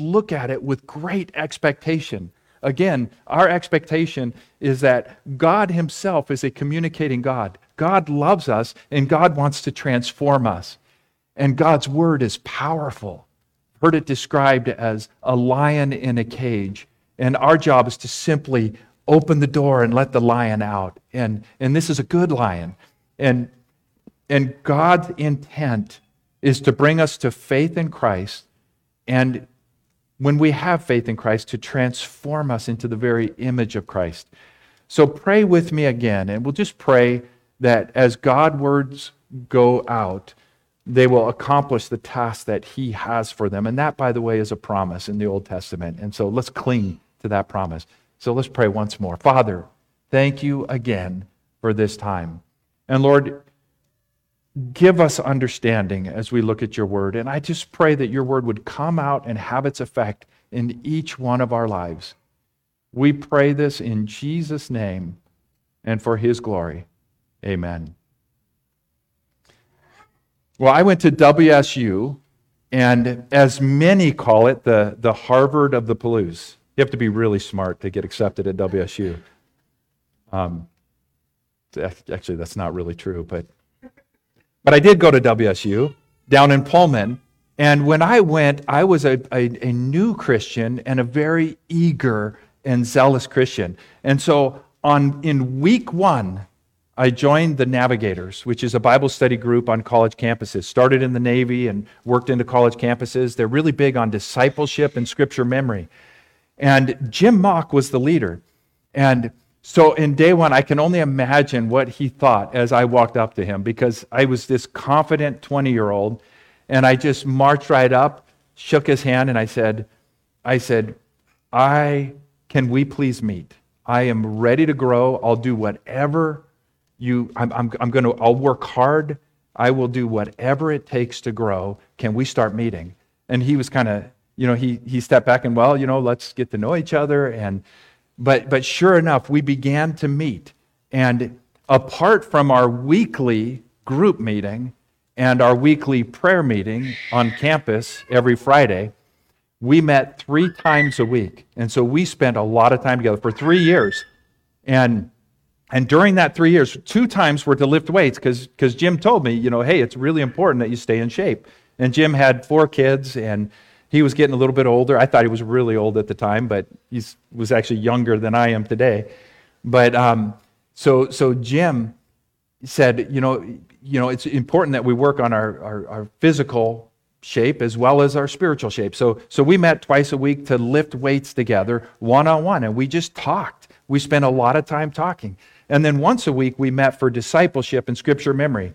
look at it with great expectation. Again, our expectation is that God Himself is a communicating God. God loves us and God wants to transform us. And God's Word is powerful. Heard it described as a lion in a cage. And our job is to simply open the door and let the lion out. And, and this is a good lion. And, and God's intent is to bring us to faith in Christ and when we have faith in Christ, to transform us into the very image of Christ. So pray with me again, and we'll just pray that as God words go out, they will accomplish the task that He has for them. And that, by the way, is a promise in the Old Testament. And so let's cling to that promise. So let's pray once more. Father, thank you again for this time. And Lord, give us understanding as we look at your word. And I just pray that your word would come out and have its effect in each one of our lives. We pray this in Jesus' name and for his glory. Amen. Well, I went to WSU, and as many call it, the, the Harvard of the Palouse. You have to be really smart to get accepted at WSU. Um, actually, that's not really true, but but I did go to WSU down in Pullman. And when I went, I was a, a, a, new Christian and a very eager and zealous Christian. And so on, in week one, I joined the Navigators, which is a Bible study group on college campuses. Started in the Navy and worked into college campuses. They're really big on discipleship and scripture memory. And Jim Mock was the leader. And so in day one, I can only imagine what he thought as I walked up to him because I was this confident 20 year old. And I just marched right up, shook his hand, and I said, I said, I can we please meet? I am ready to grow. I'll do whatever you, I'm, I'm, I'm going to, I'll work hard. I will do whatever it takes to grow. Can we start meeting? And he was kind of, you know, he, he stepped back and, well, you know, let's get to know each other. And, but, but sure enough, we began to meet. And apart from our weekly group meeting and our weekly prayer meeting on campus every Friday, we met three times a week. And so we spent a lot of time together for three years. And, and during that three years, two times were to lift weights because Jim told me, you know, hey, it's really important that you stay in shape. And Jim had four kids and he was getting a little bit older. I thought he was really old at the time, but he was actually younger than I am today. But um, so, so Jim said, you know, you know, it's important that we work on our, our, our physical shape as well as our spiritual shape. So, so we met twice a week to lift weights together, one on one, and we just talked. We spent a lot of time talking. And then once a week, we met for discipleship and scripture memory.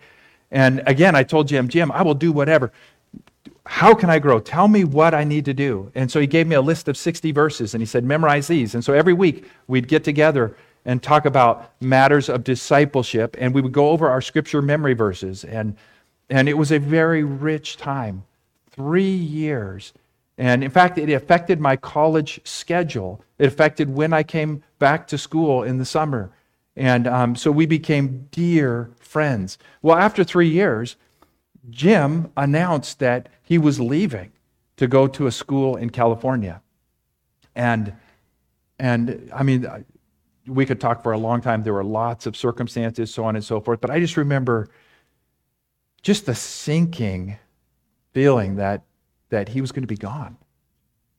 And again, I told Jim, Jim, I will do whatever how can I grow? Tell me what I need to do. And so he gave me a list of 60 verses and he said, memorize these. And so every week we'd get together and talk about matters of discipleship and we would go over our scripture memory verses. And, and it was a very rich time three years. And in fact, it affected my college schedule, it affected when I came back to school in the summer. And um, so we became dear friends. Well, after three years, Jim announced that he was leaving to go to a school in California. And, and I mean, we could talk for a long time. There were lots of circumstances, so on and so forth. But I just remember just the sinking feeling that, that he was going to be gone.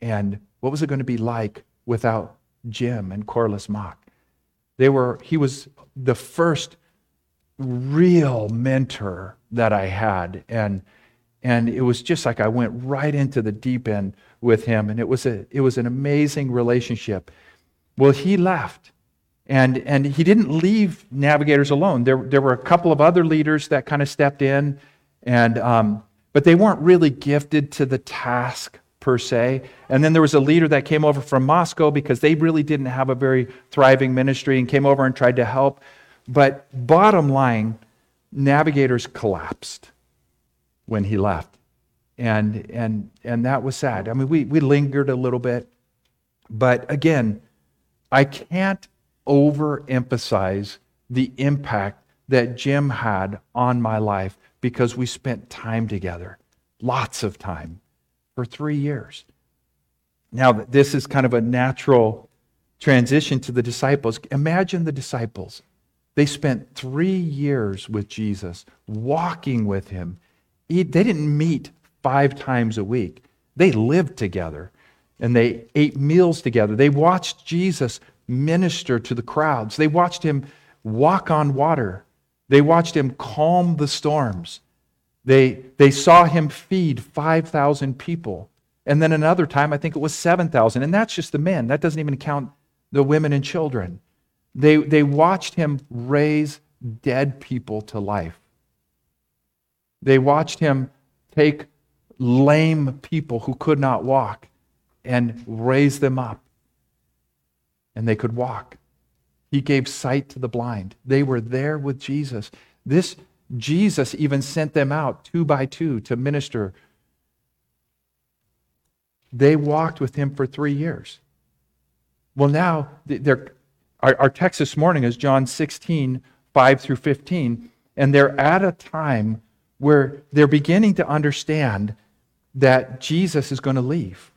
And what was it going to be like without Jim and Corliss Mock? They were, he was the first real mentor that I had. And, and it was just like I went right into the deep end with him. And it was, a, it was an amazing relationship. Well, he left. And, and he didn't leave navigators alone. There, there were a couple of other leaders that kind of stepped in, and, um, but they weren't really gifted to the task per se. And then there was a leader that came over from Moscow because they really didn't have a very thriving ministry and came over and tried to help. But bottom line, navigators collapsed when he left. And, and, and that was sad. I mean, we, we lingered a little bit. But again, I can't overemphasize the impact that Jim had on my life because we spent time together, lots of time, for three years. Now, this is kind of a natural transition to the disciples. Imagine the disciples. They spent three years with Jesus, walking with him. They didn't meet five times a week, they lived together and they ate meals together. They watched Jesus minister to the crowds, they watched him walk on water, they watched him calm the storms. They, they saw him feed 5,000 people. And then another time, I think it was 7,000. And that's just the men. That doesn't even count the women and children. They, they watched him raise dead people to life. They watched him take lame people who could not walk and raise them up. And they could walk. He gave sight to the blind. They were there with Jesus. This Jesus even sent them out two by two to minister they walked with him for three years. Well, now, our, our text this morning is John 16, 5 through 15, and they're at a time where they're beginning to understand that Jesus is going to leave.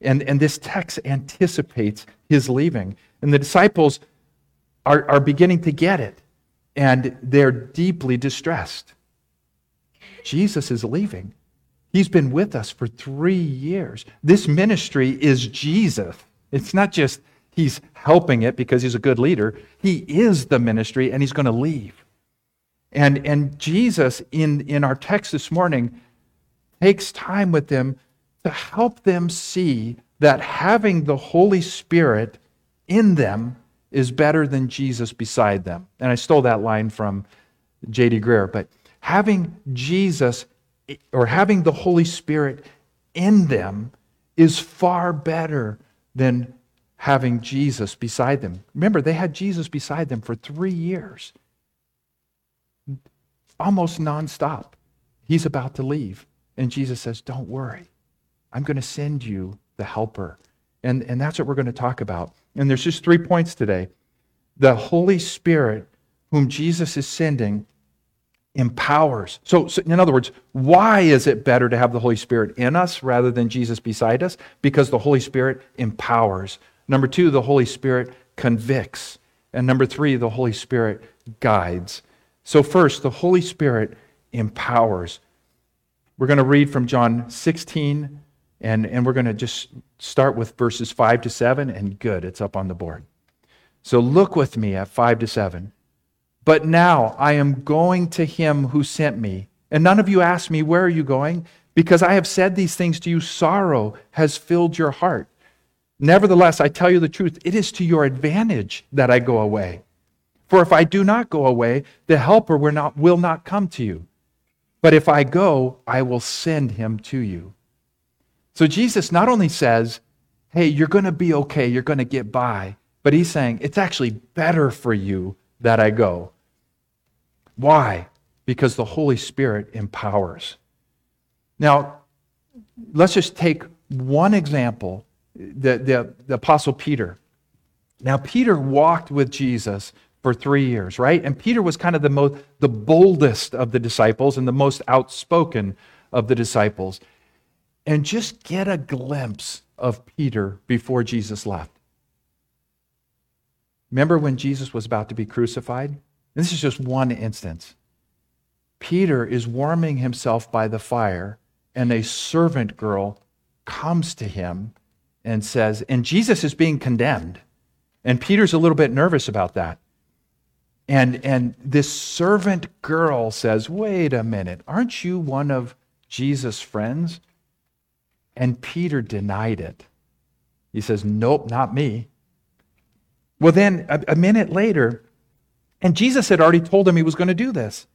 And, and this text anticipates his leaving. And the disciples are, are beginning to get it, and they're deeply distressed. Jesus is leaving. He's been with us for three years. This ministry is Jesus. It's not just he's helping it because he's a good leader. He is the ministry and he's going to leave. And, and Jesus, in, in our text this morning, takes time with them to help them see that having the Holy Spirit in them is better than Jesus beside them. And I stole that line from J.D. Greear, but having Jesus or having the Holy Spirit in them is far better than having Jesus beside them. Remember, they had Jesus beside them for three years, almost nonstop. He's about to leave. And Jesus says, Don't worry. I'm going to send you the helper. And, and that's what we're going to talk about. And there's just three points today. The Holy Spirit, whom Jesus is sending, empowers. So, so, in other words, why is it better to have the Holy Spirit in us rather than Jesus beside us? Because the Holy Spirit empowers. Number two, the Holy Spirit convicts. And number three, the Holy Spirit guides. So, first, the Holy Spirit empowers. We're going to read from John 16, and, and we're going to just start with verses 5 to 7, and good, it's up on the board. So, look with me at 5 to 7. But now I am going to him who sent me. And none of you ask me, Where are you going? Because I have said these things to you, sorrow has filled your heart. Nevertheless, I tell you the truth, it is to your advantage that I go away. For if I do not go away, the Helper will not, will not come to you. But if I go, I will send him to you. So Jesus not only says, Hey, you're going to be okay, you're going to get by, but he's saying, It's actually better for you that I go. Why? Because the Holy Spirit empowers. Now, let's just take one example the, the, the Apostle Peter. Now, Peter walked with Jesus for three years, right? And Peter was kind of the most, the boldest of the disciples and the most outspoken of the disciples. And just get a glimpse of Peter before Jesus left. Remember when Jesus was about to be crucified? This is just one instance. Peter is warming himself by the fire, and a servant girl comes to him and says, and Jesus is being condemned. And Peter's a little bit nervous about that. And, and this servant girl says, Wait a minute, aren't you one of Jesus' friends? And Peter denied it. He says, Nope, not me. Well, then a, a minute later, and Jesus had already told him he was going to do this.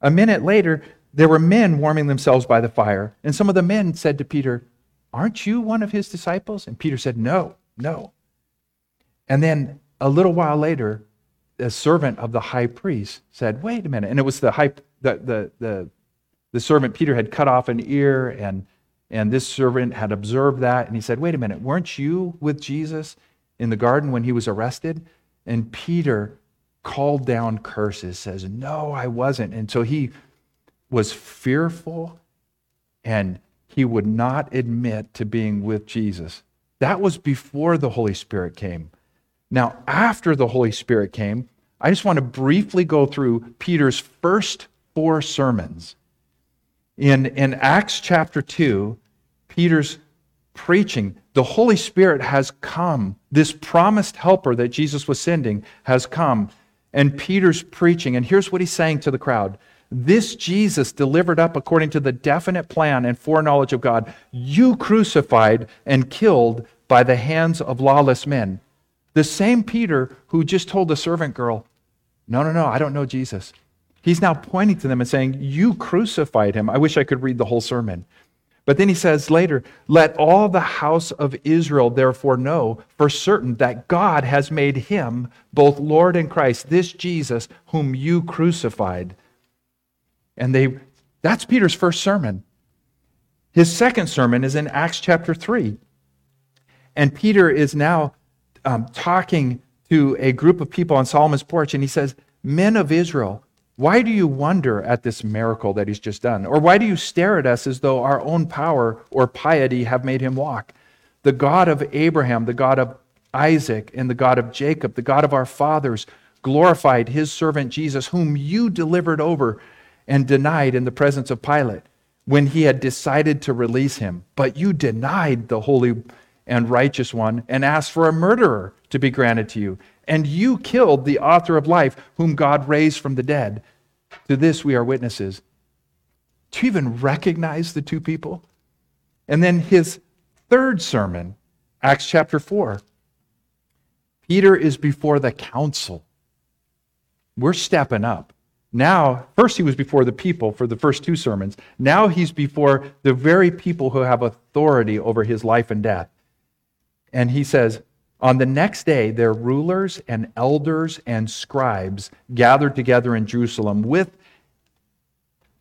A minute later, there were men warming themselves by the fire, and some of the men said to Peter, Aren't you one of his disciples? And Peter said, No, no. And then a little while later, a servant of the high priest said, Wait a minute. And it was the high the the the, the servant Peter had cut off an ear and and this servant had observed that and he said, Wait a minute, weren't you with Jesus in the garden when he was arrested. And Peter called down curses, says, No, I wasn't. And so he was fearful and he would not admit to being with Jesus. That was before the Holy Spirit came. Now, after the Holy Spirit came, I just want to briefly go through Peter's first four sermons. In, in Acts chapter 2, Peter's preaching, the Holy Spirit has come. This promised helper that Jesus was sending has come. And Peter's preaching, and here's what he's saying to the crowd This Jesus delivered up according to the definite plan and foreknowledge of God, you crucified and killed by the hands of lawless men. The same Peter who just told the servant girl, No, no, no, I don't know Jesus. He's now pointing to them and saying, You crucified him. I wish I could read the whole sermon. But then he says later, Let all the house of Israel therefore know for certain that God has made him both Lord and Christ, this Jesus whom you crucified. And they that's Peter's first sermon. His second sermon is in Acts chapter 3. And Peter is now um, talking to a group of people on Solomon's porch, and he says, Men of Israel, why do you wonder at this miracle that he's just done? Or why do you stare at us as though our own power or piety have made him walk? The God of Abraham, the God of Isaac, and the God of Jacob, the God of our fathers, glorified his servant Jesus, whom you delivered over and denied in the presence of Pilate when he had decided to release him. But you denied the Holy and Righteous One and asked for a murderer to be granted to you and you killed the author of life, whom God raised from the dead. To this we are witnesses. Do you even recognize the two people? And then his third sermon, Acts chapter 4. Peter is before the council. We're stepping up. Now, first he was before the people for the first two sermons. Now he's before the very people who have authority over his life and death. And he says, on the next day, their rulers and elders and scribes gathered together in Jerusalem with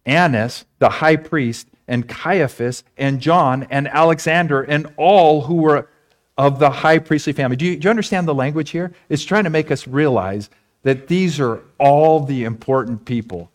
Annas, the high priest, and Caiaphas, and John, and Alexander, and all who were of the high priestly family. Do you, do you understand the language here? It's trying to make us realize that these are all the important people.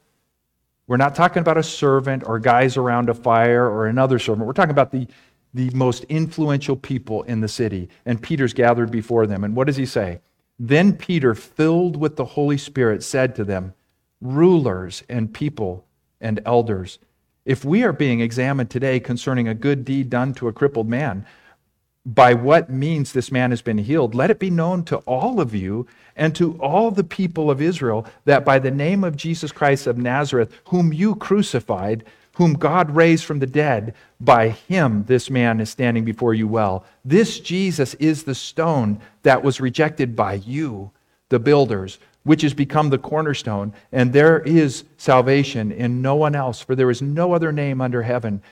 We're not talking about a servant or guys around a fire or another servant. We're talking about the, the most influential people in the city, and Peter's gathered before them. And what does he say? Then Peter, filled with the Holy Spirit, said to them, Rulers and people and elders, if we are being examined today concerning a good deed done to a crippled man, by what means this man has been healed, let it be known to all of you and to all the people of Israel that by the name of Jesus Christ of Nazareth, whom you crucified, whom God raised from the dead, by him this man is standing before you well. This Jesus is the stone that was rejected by you, the builders, which has become the cornerstone. And there is salvation in no one else, for there is no other name under heaven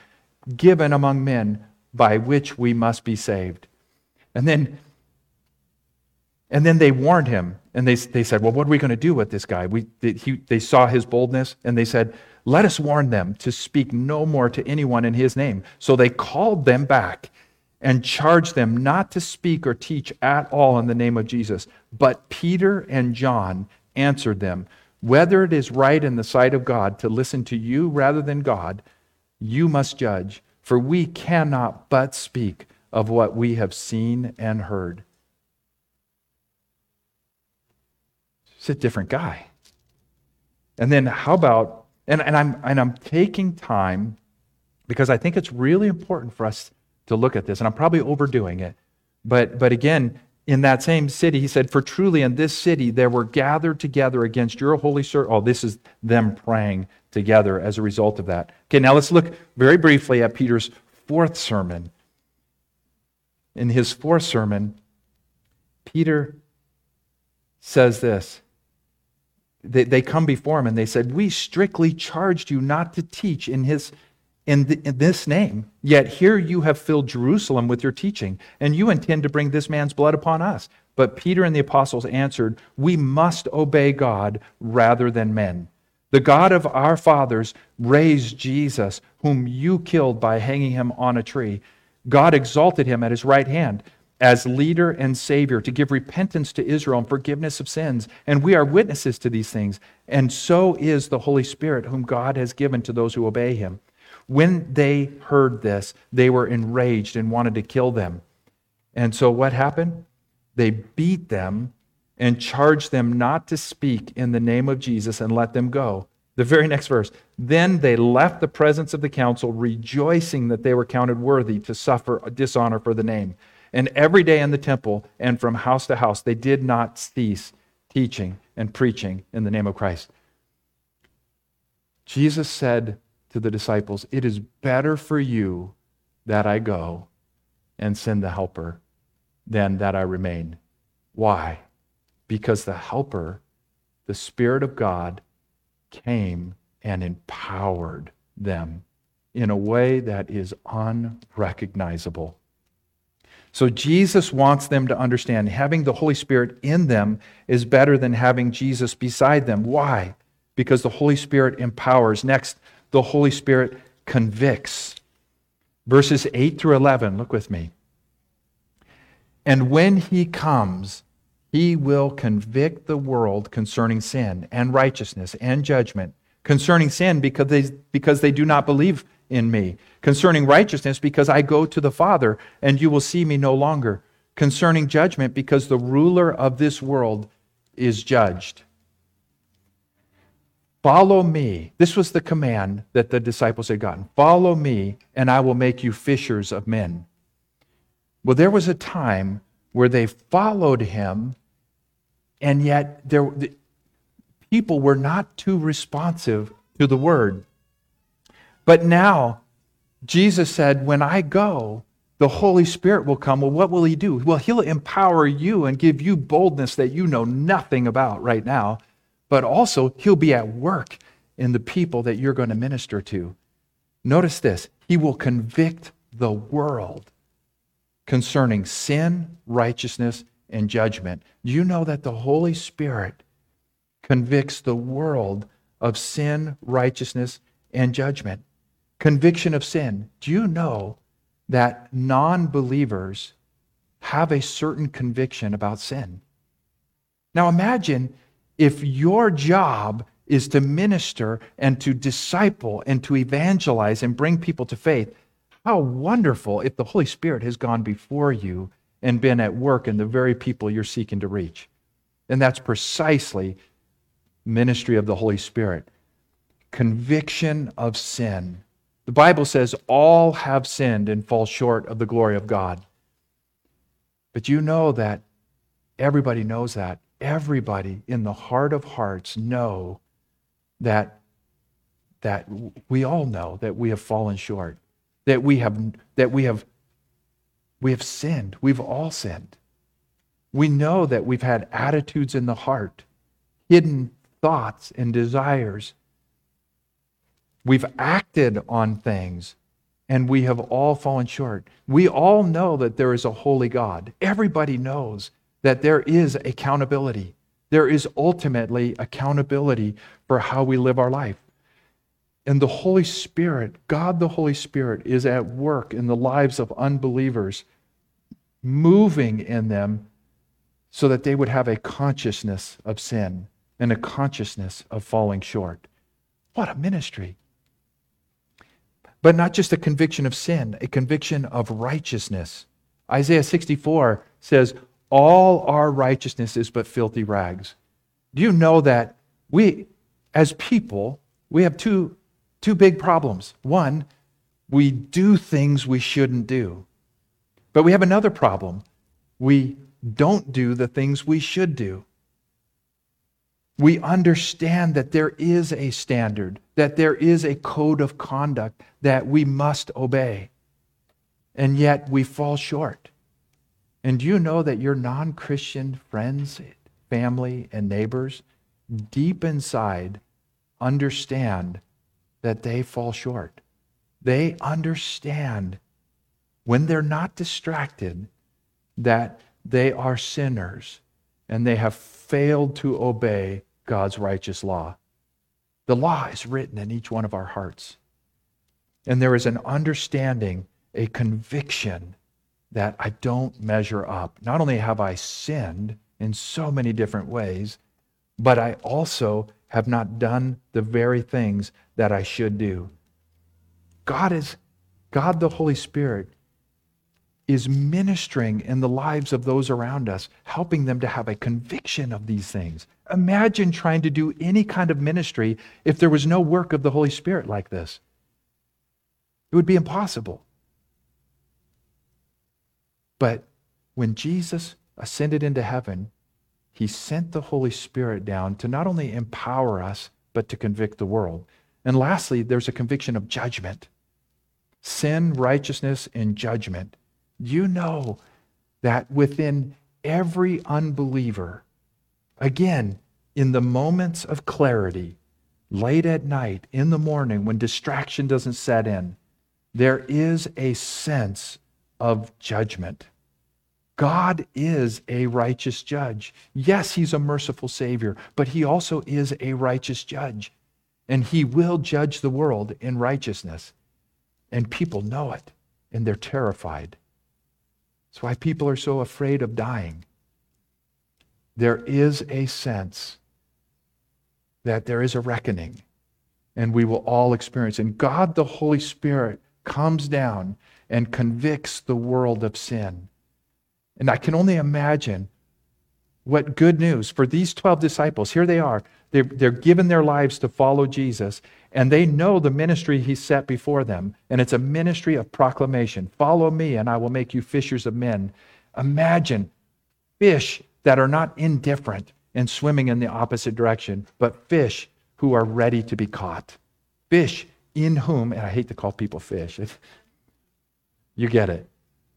given among men by which we must be saved. And then and then they warned him, and they, they said, Well, what are we going to do with this guy? We, they, he, they saw his boldness, and they said, Let us warn them to speak no more to anyone in his name. So they called them back and charged them not to speak or teach at all in the name of Jesus. But Peter and John answered them, Whether it is right in the sight of God to listen to you rather than God, you must judge, for we cannot but speak of what we have seen and heard. It's a different guy. And then how about, and, and, I'm, and I'm taking time because I think it's really important for us to look at this, and I'm probably overdoing it. But, but again, in that same city, he said, For truly in this city there were gathered together against your holy service. Oh, this is them praying together as a result of that. Okay, now let's look very briefly at Peter's fourth sermon. In his fourth sermon, Peter says this they, they come before him and they said, We strictly charged you not to teach in, his, in, the, in this name, yet here you have filled Jerusalem with your teaching, and you intend to bring this man's blood upon us. But Peter and the apostles answered, We must obey God rather than men. The God of our fathers raised Jesus, whom you killed by hanging him on a tree. God exalted him at his right hand as leader and savior to give repentance to Israel and forgiveness of sins. And we are witnesses to these things. And so is the Holy Spirit, whom God has given to those who obey him. When they heard this, they were enraged and wanted to kill them. And so what happened? They beat them and charged them not to speak in the name of Jesus and let them go. The very next verse. Then they left the presence of the council, rejoicing that they were counted worthy to suffer dishonor for the name. And every day in the temple and from house to house, they did not cease teaching and preaching in the name of Christ. Jesus said to the disciples, It is better for you that I go and send the helper than that I remain. Why? Because the helper, the Spirit of God, came and empowered them in a way that is unrecognizable. So Jesus wants them to understand having the Holy Spirit in them is better than having Jesus beside them. Why? Because the Holy Spirit empowers. Next, the Holy Spirit convicts. Verses 8 through 11, look with me. And when he comes, he will convict the world concerning sin and righteousness and judgment. Concerning sin, because they, because they do not believe in me. Concerning righteousness, because I go to the Father, and you will see me no longer. Concerning judgment, because the ruler of this world is judged. Follow me. This was the command that the disciples had gotten. Follow me, and I will make you fishers of men. Well, there was a time where they followed him and yet there, the, people were not too responsive to the word. But now, Jesus said, When I go, the Holy Spirit will come. Well, what will He do? Well, He'll empower you and give you boldness that you know nothing about right now, but also He'll be at work in the people that you're going to minister to. Notice this He will convict the world concerning sin, righteousness, and judgment. Do you know that the Holy Spirit convicts the world of sin, righteousness, and judgment? Conviction of sin. Do you know that non believers have a certain conviction about sin? Now imagine if your job is to minister and to disciple and to evangelize and bring people to faith. How wonderful if the Holy Spirit has gone before you and been at work in the very people you're seeking to reach. And that's precisely ministry of the Holy Spirit. Conviction of sin. The Bible says all have sinned and fall short of the glory of God. But you know that everybody knows that. Everybody in the heart of hearts know that that we all know that we have fallen short. That we have that we have we have sinned. We've all sinned. We know that we've had attitudes in the heart, hidden thoughts and desires. We've acted on things and we have all fallen short. We all know that there is a holy God. Everybody knows that there is accountability. There is ultimately accountability for how we live our life. And the Holy Spirit, God the Holy Spirit, is at work in the lives of unbelievers moving in them so that they would have a consciousness of sin and a consciousness of falling short. What a ministry! But not just a conviction of sin, a conviction of righteousness. Isaiah 64 says, All our righteousness is but filthy rags. Do you know that we, as people, we have two, two big problems? One, we do things we shouldn't do. But we have another problem. We don't do the things we should do. We understand that there is a standard, that there is a code of conduct that we must obey. And yet we fall short. And you know that your non Christian friends, family, and neighbors, deep inside, understand that they fall short? They understand when they're not distracted, that they are sinners and they have failed to obey God's righteous law. The law is written in each one of our hearts. And there is an understanding, a conviction that I don't measure up. Not only have I sinned in so many different ways, but I also have not done the very things that I should do. God is God the Holy Spirit is ministering in the lives of those around us, helping them to have a conviction of these things. Imagine trying to do any kind of ministry if there was no work of the Holy Spirit like this. It would be impossible. But when Jesus ascended into heaven, he sent the Holy Spirit down to not only empower us, but to convict the world. And lastly, there's a conviction of judgment sin, righteousness, and judgment. You know that within every unbeliever, again, in the moments of clarity, late at night, in the morning, when distraction doesn't set in, there is a sense of judgment. God is a righteous judge. Yes, he's a merciful Savior, but he also is a righteous judge. And he will judge the world in righteousness. And people know it, and they're terrified. That's why people are so afraid of dying. There is a sense that there is a reckoning, and we will all experience. And God, the Holy Spirit, comes down and convicts the world of sin and I can only imagine what good news for these 12 disciples. Here they are. They're, they're given their lives to follow Jesus, and they know the ministry he set before them. And it's a ministry of proclamation Follow me, and I will make you fishers of men. Imagine fish that are not indifferent and swimming in the opposite direction, but fish who are ready to be caught. Fish in whom, and I hate to call people fish, you get it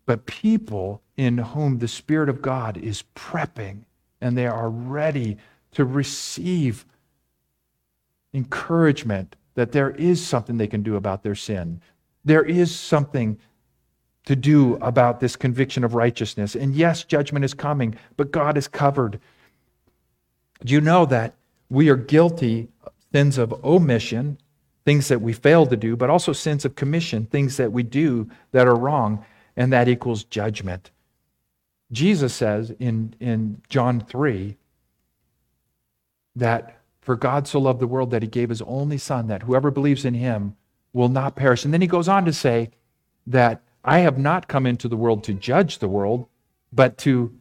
but people in whom the Spirit of God is prepping and they are ready to receive encouragement that there is something they can do about their sin. There is something to do about this conviction of righteousness. And yes, judgment is coming, but God is covered. Do you know that we are guilty of sins of omission, things that we fail to do, but also sins of commission, things that we do that are wrong? and that equals judgment. Jesus says in, in John 3 that for God so loved the world that he gave his only Son, that whoever believes in him will not perish. And then he goes on to say that I have not come into the world to judge the world, but to,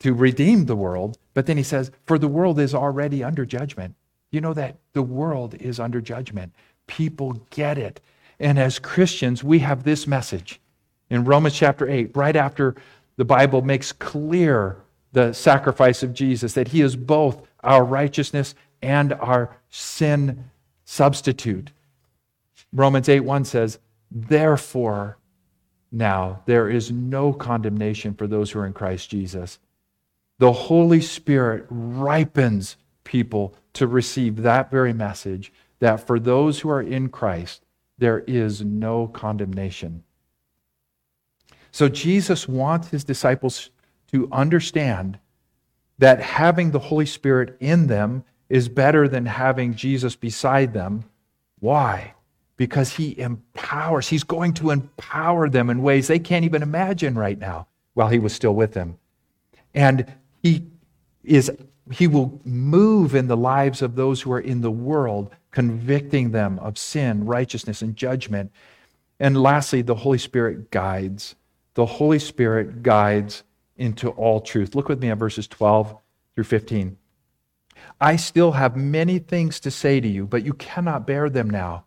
to redeem the world. But then he says, For the world is already under judgment. You know that the world is under judgment. People get it. And as Christians, we have this message in Romans chapter 8, right after the Bible makes clear the sacrifice of Jesus, that he is both our righteousness and our sin substitute. Romans 8 1 says, Therefore, now there is no condemnation for those who are in Christ Jesus. The Holy Spirit ripens people to receive that very message that for those who are in Christ, there is no condemnation. So Jesus wants his disciples to understand that having the Holy Spirit in them is better than having Jesus beside them. Why? Because he empowers, he's going to empower them in ways they can't even imagine right now while he was still with them. And he is he will move in the lives of those who are in the world, convicting them of sin, righteousness, and judgment. And lastly, the Holy Spirit guides the Holy Spirit guides into all truth. Look with me at verses 12 through 15. I still have many things to say to you, but you cannot bear them now.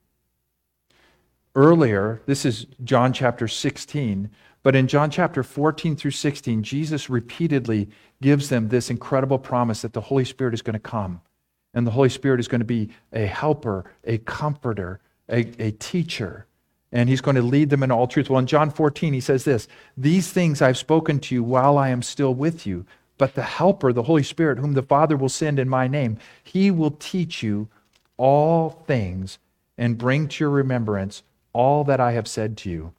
Earlier, this is John chapter 16, but in John chapter 14 through 16, Jesus repeatedly gives them this incredible promise that the Holy Spirit is going to come. And the Holy Spirit is going to be a helper, a comforter, a, a teacher and he's going to lead them in all truth. Well, in John 14, he says this These things I've spoken to you while I am still with you. But the Helper, the Holy Spirit, whom the Father will send in my name, he will teach you all things and bring to your remembrance all that I have said to you.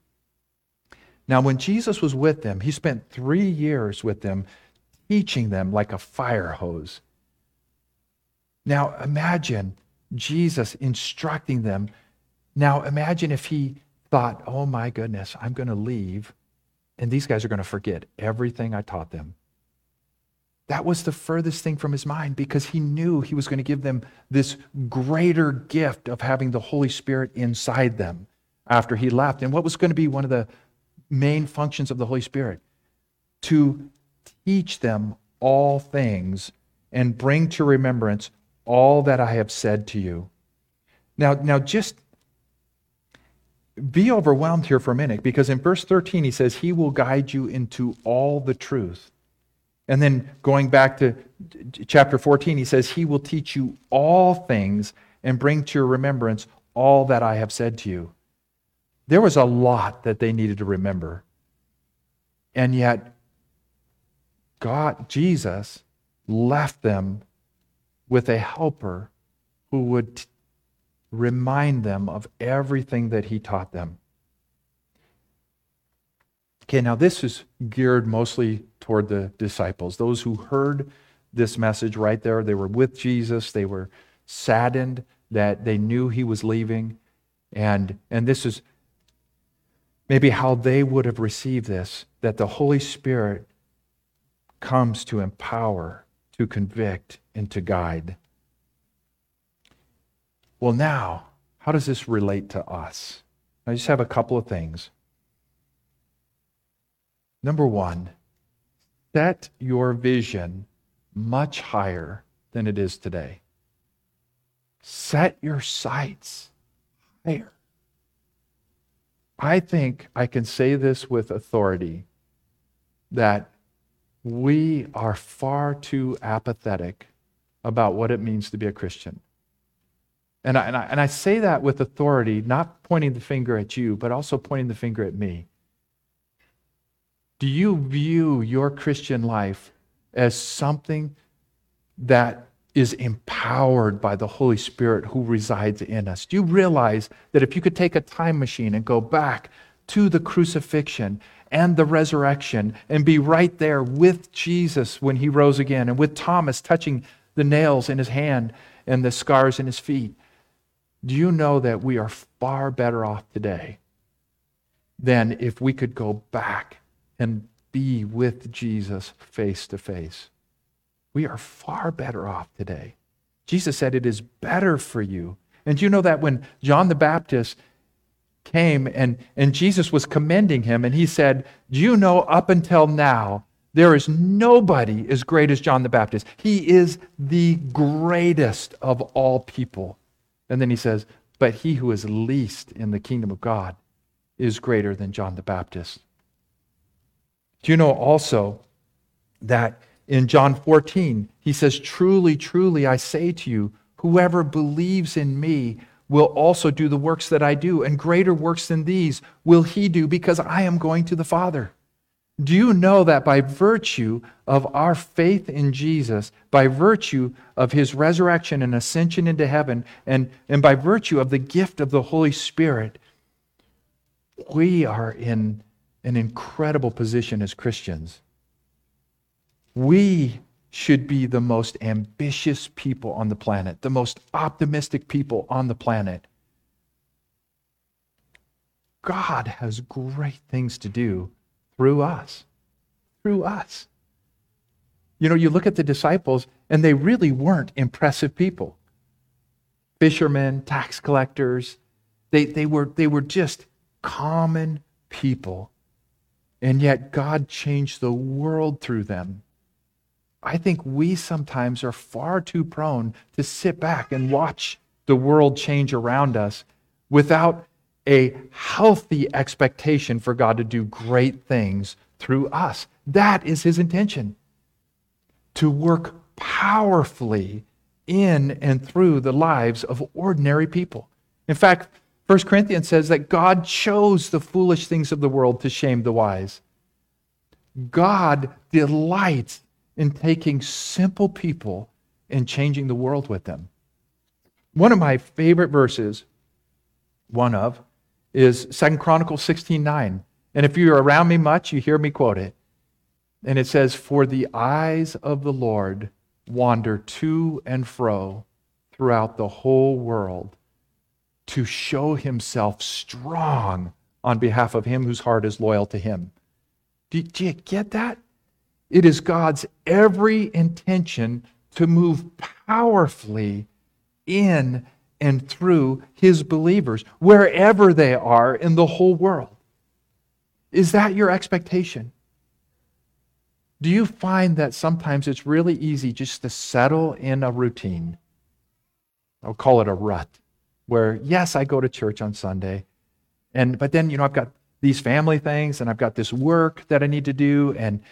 Now, when Jesus was with them, he spent three years with them, teaching them like a fire hose. Now, imagine Jesus instructing them. Now, imagine if he thought, oh my goodness, I'm going to leave, and these guys are going to forget everything I taught them. That was the furthest thing from his mind because he knew he was going to give them this greater gift of having the Holy Spirit inside them after he left. And what was going to be one of the main functions of the Holy Spirit? To teach them all things and bring to remembrance all that I have said to you. Now, now just be overwhelmed here for a minute because in verse 13 he says, He will guide you into all the truth. And then going back to chapter 14, he says, He will teach you all things and bring to your remembrance all that I have said to you. There was a lot that they needed to remember. And yet, God, Jesus, left them with a helper who would remind them of everything that he taught them. Okay, now this is geared mostly toward the disciples, those who heard this message right there. They were with Jesus, they were saddened that they knew he was leaving. And, and this is maybe how they would have received this that the Holy Spirit comes to empower, to convict, and to guide. Well, now, how does this relate to us? I just have a couple of things. Number one, set your vision much higher than it is today. Set your sights higher. I think I can say this with authority that we are far too apathetic about what it means to be a Christian. And I, and, I, and I say that with authority, not pointing the finger at you, but also pointing the finger at me. Do you view your Christian life as something that is empowered by the Holy Spirit who resides in us? Do you realize that if you could take a time machine and go back to the crucifixion and the resurrection and be right there with Jesus when he rose again and with Thomas touching the nails in his hand and the scars in his feet, do you know that we are far better off today than if we could go back and be with Jesus face to face. We are far better off today. Jesus said it is better for you. And you know that when John the Baptist came and, and Jesus was commending him, and he said, Do you know up until now, there is nobody as great as John the Baptist. He is the greatest of all people. And then he says, But he who is least in the kingdom of God is greater than John the Baptist. Do you know also that in John 14, he says, Truly, truly, I say to you, whoever believes in me will also do the works that I do, and greater works than these will he do, because I am going to the Father. Do you know that by virtue of our faith in Jesus, by virtue of his resurrection and ascension into heaven, and, and by virtue of the gift of the Holy Spirit, we are in an incredible position as Christians. We should be the most ambitious people on the planet, the most optimistic people on the planet. God has great things to do through us. Through us. You know, you look at the disciples, and they really weren't impressive people. Fishermen, tax collectors, they, they, were, they were just common people and yet God changed the world through them. I think we sometimes are far too prone to sit back and watch the world change around us without a healthy expectation for God to do great things through us. That is his intention to work powerfully in and through the lives of ordinary people. In fact, 1 Corinthians says that God chose the foolish things of the world to shame the wise. God delights in taking simple people and changing the world with them. One of my favorite verses, one of, is 2 Chronicles 16:9. And if you're around me much, you hear me quote it. And it says, For the eyes of the Lord wander to and fro throughout the whole world to show himself strong on behalf of him whose heart is loyal to him. Do you get that? It is God's every intention to move powerfully in and through his believers, wherever they are in the whole world. Is that your expectation? Do you find that sometimes it's really easy just to settle in a routine? I'll call it a rut, where yes, I go to church on Sunday, and but then you know I've got these family things and I've got this work that I need to do and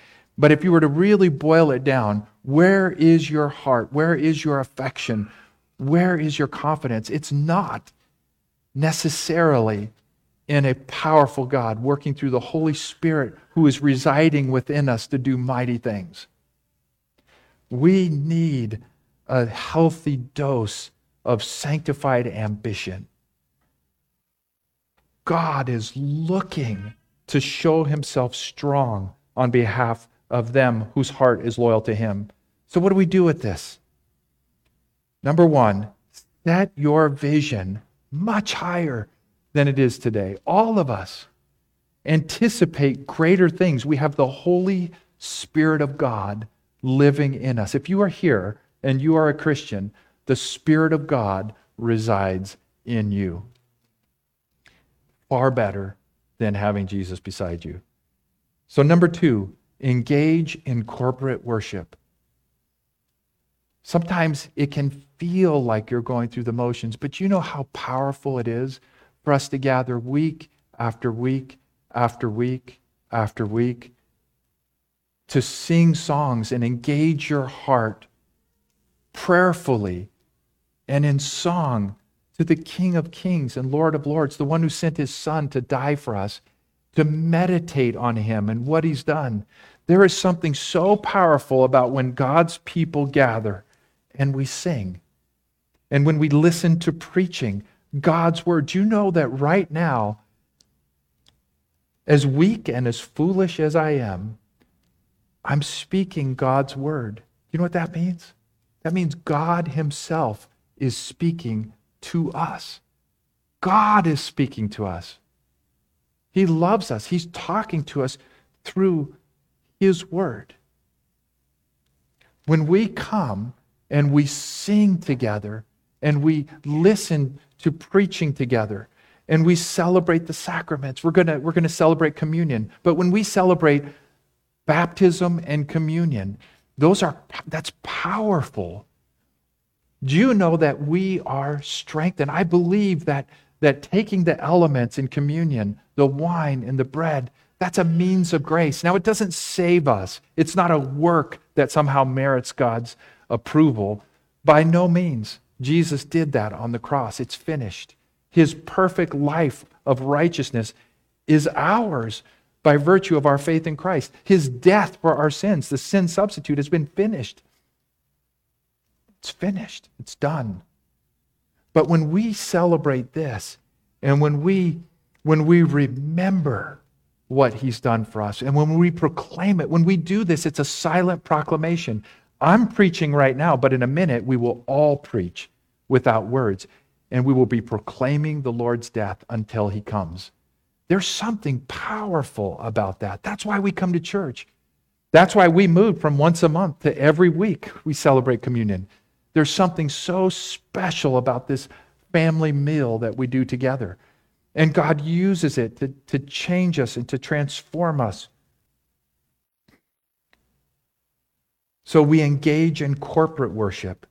but if you were to really boil it down, where is your heart? Where is your affection? Where is your confidence? It's not necessarily in a powerful God working through the Holy Spirit who is residing within us to do mighty things. We need a healthy dose of sanctified ambition. God is looking to show himself strong on behalf of them whose heart is loyal to him. So, what do we do with this? Number one, set your vision much higher than it is today. All of us anticipate greater things. We have the Holy Spirit of God living in us. If you are here and you are a Christian, the Spirit of God resides in you. Far better than having Jesus beside you. So, number two, engage in corporate worship. Sometimes it can feel like you're going through the motions, but you know how powerful it is for us to gather week after week after week after week to sing songs and engage your heart prayerfully and in song to the King of Kings and Lord of Lords, the one who sent his Son to die for us, to meditate on him and what he's done. There is something so powerful about when God's people gather and we sing. And when we listen to preaching, God's word. Do you know that right now, as weak and as foolish as I am, I'm speaking God's word. You know what that means? That means God Himself is speaking to us. God is speaking to us. He loves us. He's talking to us through His word. When we come and we sing together and we listen to preaching together and we celebrate the sacraments. We're going we're going to celebrate communion. But when we celebrate baptism and communion, those are that's powerful. Do you know that we are strengthened? I believe that that taking the elements in communion, the wine and the bread, that's a means of grace. Now it doesn't save us. It's not a work that somehow merits God's approval. By no means. Jesus did that on the cross. It's finished. His perfect life of righteousness is ours by virtue of our faith in Christ. His death for our sins, the sin substitute, has been finished. It's finished. It's done. But when we celebrate this, and when we when we remember what he's done for us, and when we proclaim it, when we do this, it's a silent proclamation. I'm preaching right now, but in a minute we will all preach without words, and we will be proclaiming the Lord's death until he comes. There's something powerful about that. That's why we come to church. That's why we moved from once a month to every week we celebrate communion. There's something so special about this family meal that we do together. And God uses it to, to change us and to transform us. So we engage in corporate worship.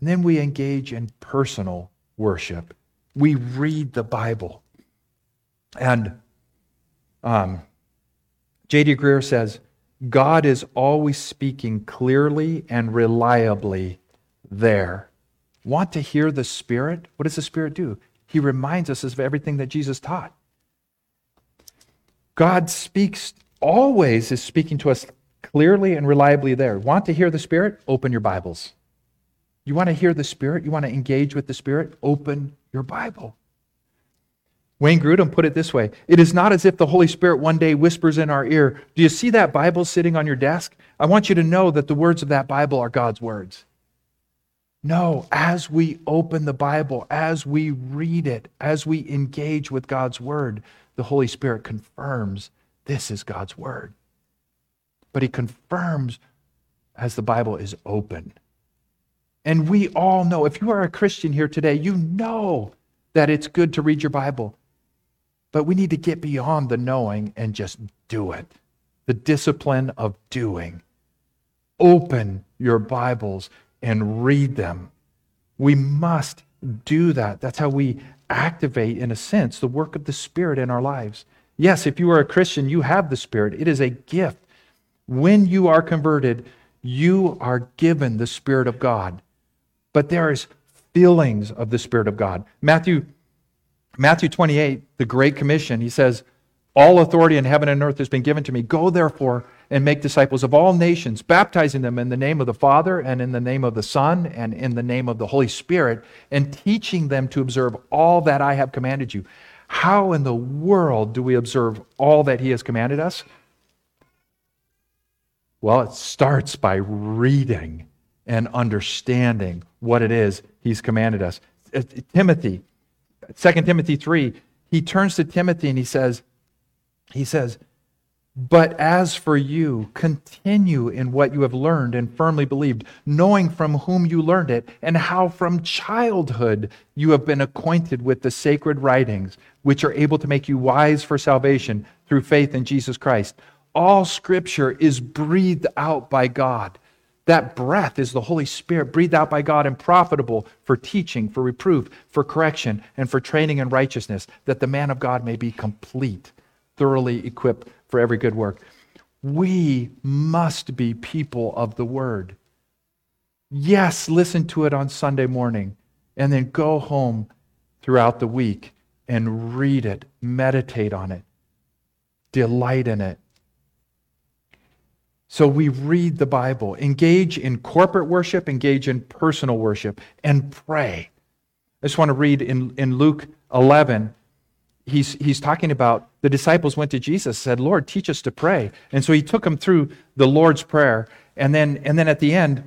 And then we engage in personal worship. We read the Bible. And um, J.D. Greear says, God is always speaking clearly and reliably there. Want to hear the Spirit? What does the Spirit do? He reminds us of everything that Jesus taught. God speaks, always is speaking to us clearly and reliably there. Want to hear the Spirit? Open your Bibles. You want to hear the Spirit? You want to engage with the Spirit? Open your Bible. Wayne Grudem put it this way It is not as if the Holy Spirit one day whispers in our ear, Do you see that Bible sitting on your desk? I want you to know that the words of that Bible are God's words. No, as we open the Bible, as we read it, as we engage with God's Word, the Holy Spirit confirms this is God's Word. But He confirms as the Bible is open. And we all know, if you are a Christian here today, you know that it's good to read your Bible. But we need to get beyond the knowing and just do it. The discipline of doing. Open your Bibles and read them. We must do that. That's how we activate, in a sense, the work of the Spirit in our lives. Yes, if you are a Christian, you have the Spirit, it is a gift. When you are converted, you are given the Spirit of God. But there is feelings of the Spirit of God. Matthew, Matthew 28, the Great Commission, he says, All authority in heaven and earth has been given to me. Go therefore and make disciples of all nations, baptizing them in the name of the Father and in the name of the Son and in the name of the Holy Spirit, and teaching them to observe all that I have commanded you. How in the world do we observe all that He has commanded us? Well, it starts by reading and understanding what it is He's commanded us. Uh, Timothy, 2 Timothy 3, he turns to Timothy and he says, he says, but as for you, continue in what you have learned and firmly believed, knowing from whom you learned it, and how from childhood you have been acquainted with the sacred writings, which are able to make you wise for salvation through faith in Jesus Christ. All scripture is breathed out by God. That breath is the Holy Spirit, breathed out by God and profitable for teaching, for reproof, for correction, and for training in righteousness, that the man of God may be complete, thoroughly equipped for every good work. We must be people of the Word. Yes, listen to it on Sunday morning, and then go home throughout the week and read it, meditate on it, delight in it. So we read the Bible, engage in corporate worship, engage in personal worship, and pray. I just want to read in, in Luke 11 he's, he's talking about the disciples went to Jesus, said, Lord, teach us to pray. And so he took them through the Lord's Prayer. And then, and then at the end,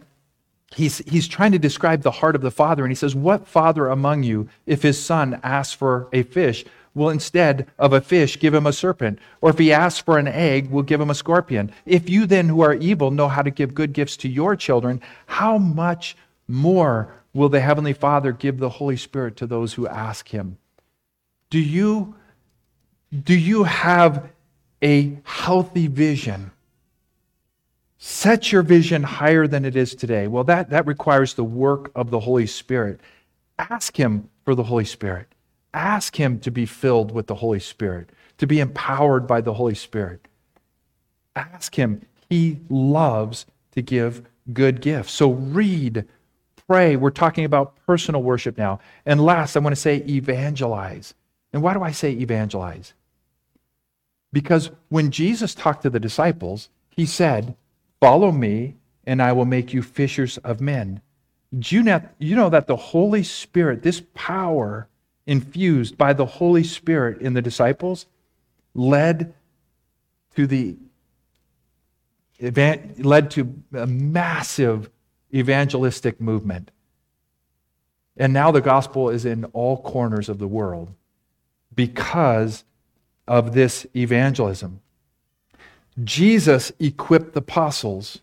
he's, he's trying to describe the heart of the Father. And he says, What father among you, if his son asks for a fish, will instead of a fish give him a serpent? Or if he asks for an egg, will give him a scorpion? If you then, who are evil, know how to give good gifts to your children, how much more will the Heavenly Father give the Holy Spirit to those who ask him? Do you, do you have a healthy vision? Set your vision higher than it is today. Well, that, that requires the work of the Holy Spirit. Ask Him for the Holy Spirit. Ask Him to be filled with the Holy Spirit, to be empowered by the Holy Spirit. Ask Him. He loves to give good gifts. So read, pray. We're talking about personal worship now. And last, I want to say evangelize. And why do I say evangelize? Because when Jesus talked to the disciples, he said, Follow me, and I will make you fishers of men. Do you know, you know that the Holy Spirit, this power infused by the Holy Spirit in the disciples, led to the event, led to a massive evangelistic movement. And now the gospel is in all corners of the world because of this evangelism. Jesus equipped the apostles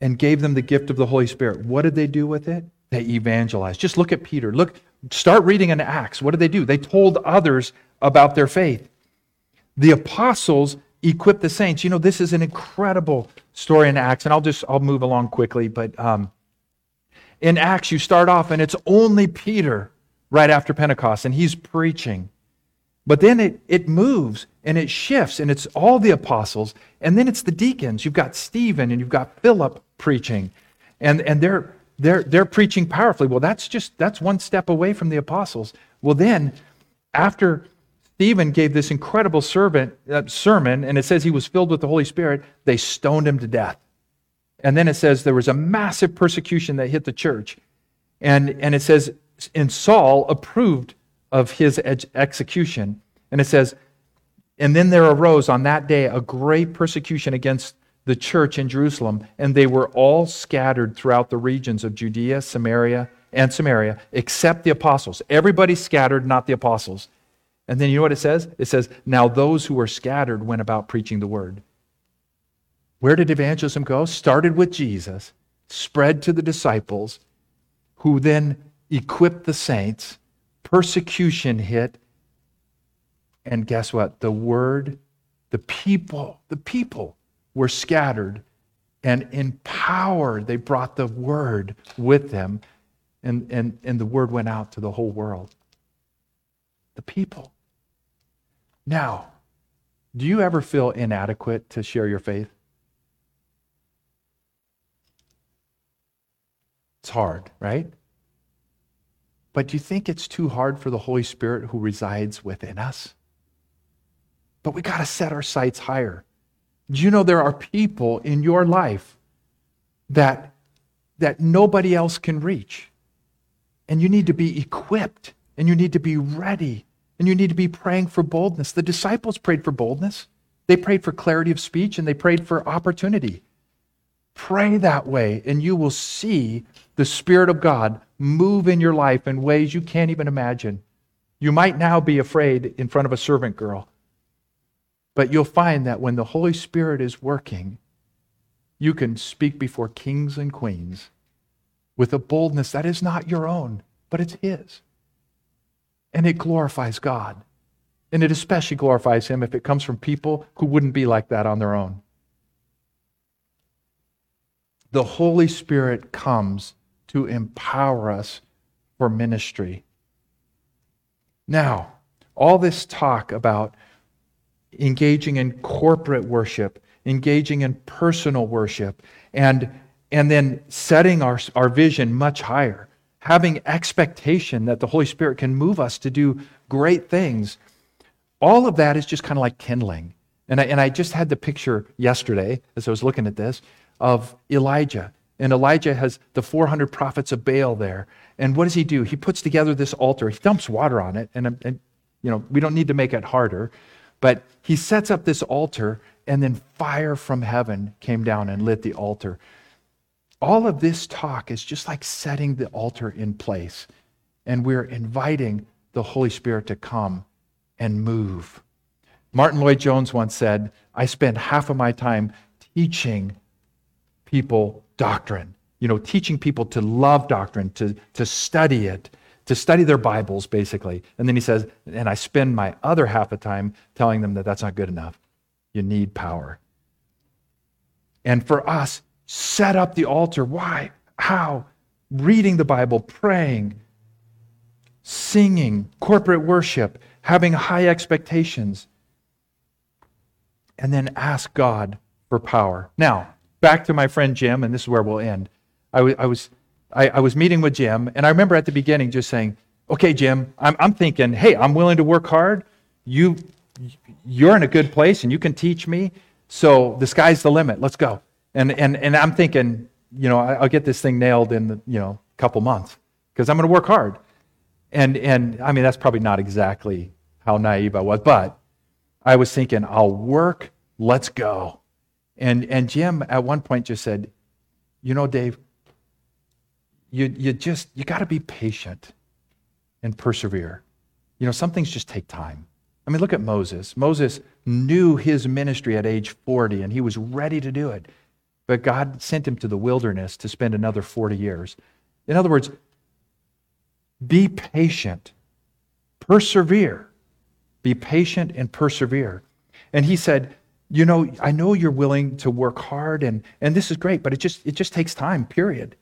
and gave them the gift of the Holy Spirit. What did they do with it? They evangelized. Just look at Peter. Look, start reading in Acts. What did they do? They told others about their faith. The apostles equipped the saints. You know, this is an incredible story in Acts, and I'll just I'll move along quickly. But um, in Acts, you start off, and it's only Peter right after Pentecost, and he's preaching. But then it, it moves and it shifts, and it's all the apostles, and then it's the deacons. You've got Stephen and you've got Philip preaching, and, and they're, they're, they're preaching powerfully. Well, that's just that's one step away from the apostles. Well, then, after Stephen gave this incredible servant, uh, sermon, and it says he was filled with the Holy Spirit, they stoned him to death. And then it says there was a massive persecution that hit the church. And, and it says and Saul approved of his ex- execution. And it says, And then there arose on that day a great persecution against the church in Jerusalem, and they were all scattered throughout the regions of Judea, Samaria, and Samaria, except the apostles. Everybody scattered, not the apostles. And then you know what it says? It says, Now those who were scattered went about preaching the word. Where did evangelism go? Started with Jesus, spread to the disciples, who then equipped the saints. Persecution hit. And guess what? The word, the people, the people were scattered and in power they brought the word with them and, and, and the word went out to the whole world the people now do you ever feel inadequate to share your faith it's hard right but do you think it's too hard for the holy spirit who resides within us but we got to set our sights higher do you know there are people in your life that, that nobody else can reach? And you need to be equipped and you need to be ready and you need to be praying for boldness. The disciples prayed for boldness, they prayed for clarity of speech, and they prayed for opportunity. Pray that way, and you will see the Spirit of God move in your life in ways you can't even imagine. You might now be afraid in front of a servant girl. But you'll find that when the Holy Spirit is working, you can speak before kings and queens with a boldness that is not your own, but it's His. And it glorifies God. And it especially glorifies Him if it comes from people who wouldn't be like that on their own. The Holy Spirit comes to empower us for ministry. Now, all this talk about engaging in corporate worship, engaging in personal worship, and, and then setting our, our vision much higher, having expectation that the Holy Spirit can move us to do great things. All of that is just kind of like kindling. And I, and I just had the picture yesterday as I was looking at this of Elijah. And Elijah has the 400 prophets of Baal there. And what does he do? He puts together this altar. He dumps water on it. And, and you know, we don't need to make it harder. But he sets up this altar, and then fire from heaven came down and lit the altar. All of this talk is just like setting the altar in place. And we're inviting the Holy Spirit to come and move. Martyn Lloyd-Jones once said, I spend half of my time teaching people doctrine, you know, teaching people to love doctrine, to, to study it, to study their Bibles, basically. And then he says, and I spend my other half of time telling them that that's not good enough. You need power. And for us, set up the altar. Why? How? Reading the Bible, praying, singing, corporate worship, having high expectations. And then ask God for power. Now, back to my friend Jim, and this is where we'll end. I, w- I was I, I, was meeting with Jim, and I remember at the beginning just saying, okay, Jim, I'm, I'm thinking, hey, I'm willing to work hard. You, you're in a good place, and you can teach me. So the sky's the limit. Let's go. And, and, and I'm thinking, you know, I'll get this thing nailed in, the, you know, a couple months because I'm going to work hard. And, and I mean, that's probably not exactly how naive I was, but I was thinking, I'll work, let's go. And, and Jim at one point just said, you know, Dave, you, you just, you got to be patient and persevere. You know, some things just take time. I mean, look at Moses. Moses knew his ministry at age 40 and he was ready to do it. But God sent him to the wilderness to spend another 40 years. In other words, be patient, persevere. Be patient and persevere. And he said, You know, I know you're willing to work hard and, and this is great, but it just, it just takes time, period.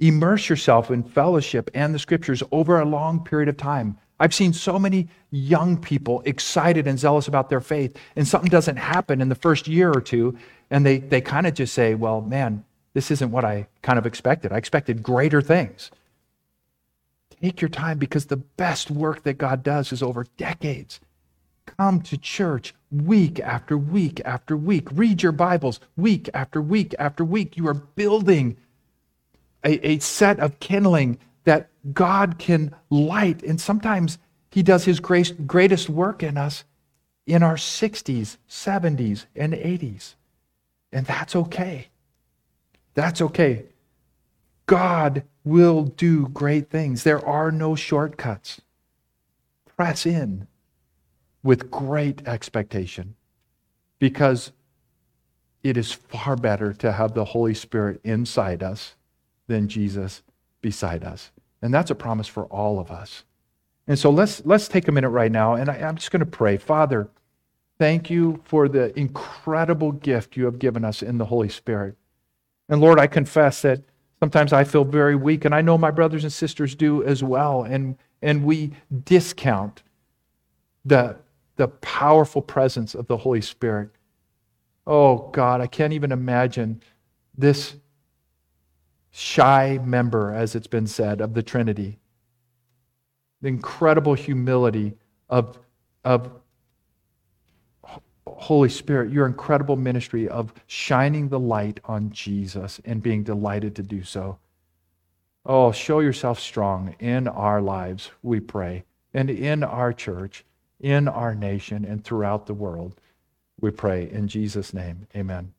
Immerse yourself in fellowship and the scriptures over a long period of time. I've seen so many young people excited and zealous about their faith, and something doesn't happen in the first year or two, and they, they kind of just say, Well, man, this isn't what I kind of expected. I expected greater things. Take your time because the best work that God does is over decades. Come to church week after week after week. Read your Bibles week after week after week. You are building a, a set of kindling that God can light. And sometimes He does His grace, greatest work in us in our 60s, 70s, and 80s. And that's okay. That's okay. God will do great things. There are no shortcuts. Press in with great expectation because it is far better to have the Holy Spirit inside us than Jesus beside us. And that's a promise for all of us. And so let's, let's take a minute right now, and I, I'm just going to pray. Father, thank you for the incredible gift you have given us in the Holy Spirit. And Lord, I confess that sometimes I feel very weak, and I know my brothers and sisters do as well. And, and we discount the, the powerful presence of the Holy Spirit. Oh, God, I can't even imagine this shy member, as it's been said, of the Trinity. The incredible humility of, of Holy Spirit, your incredible ministry of shining the light on Jesus and being delighted to do so. Oh, show yourself strong in our lives, we pray, and in our church, in our nation, and throughout the world. We pray in Jesus' name. Amen.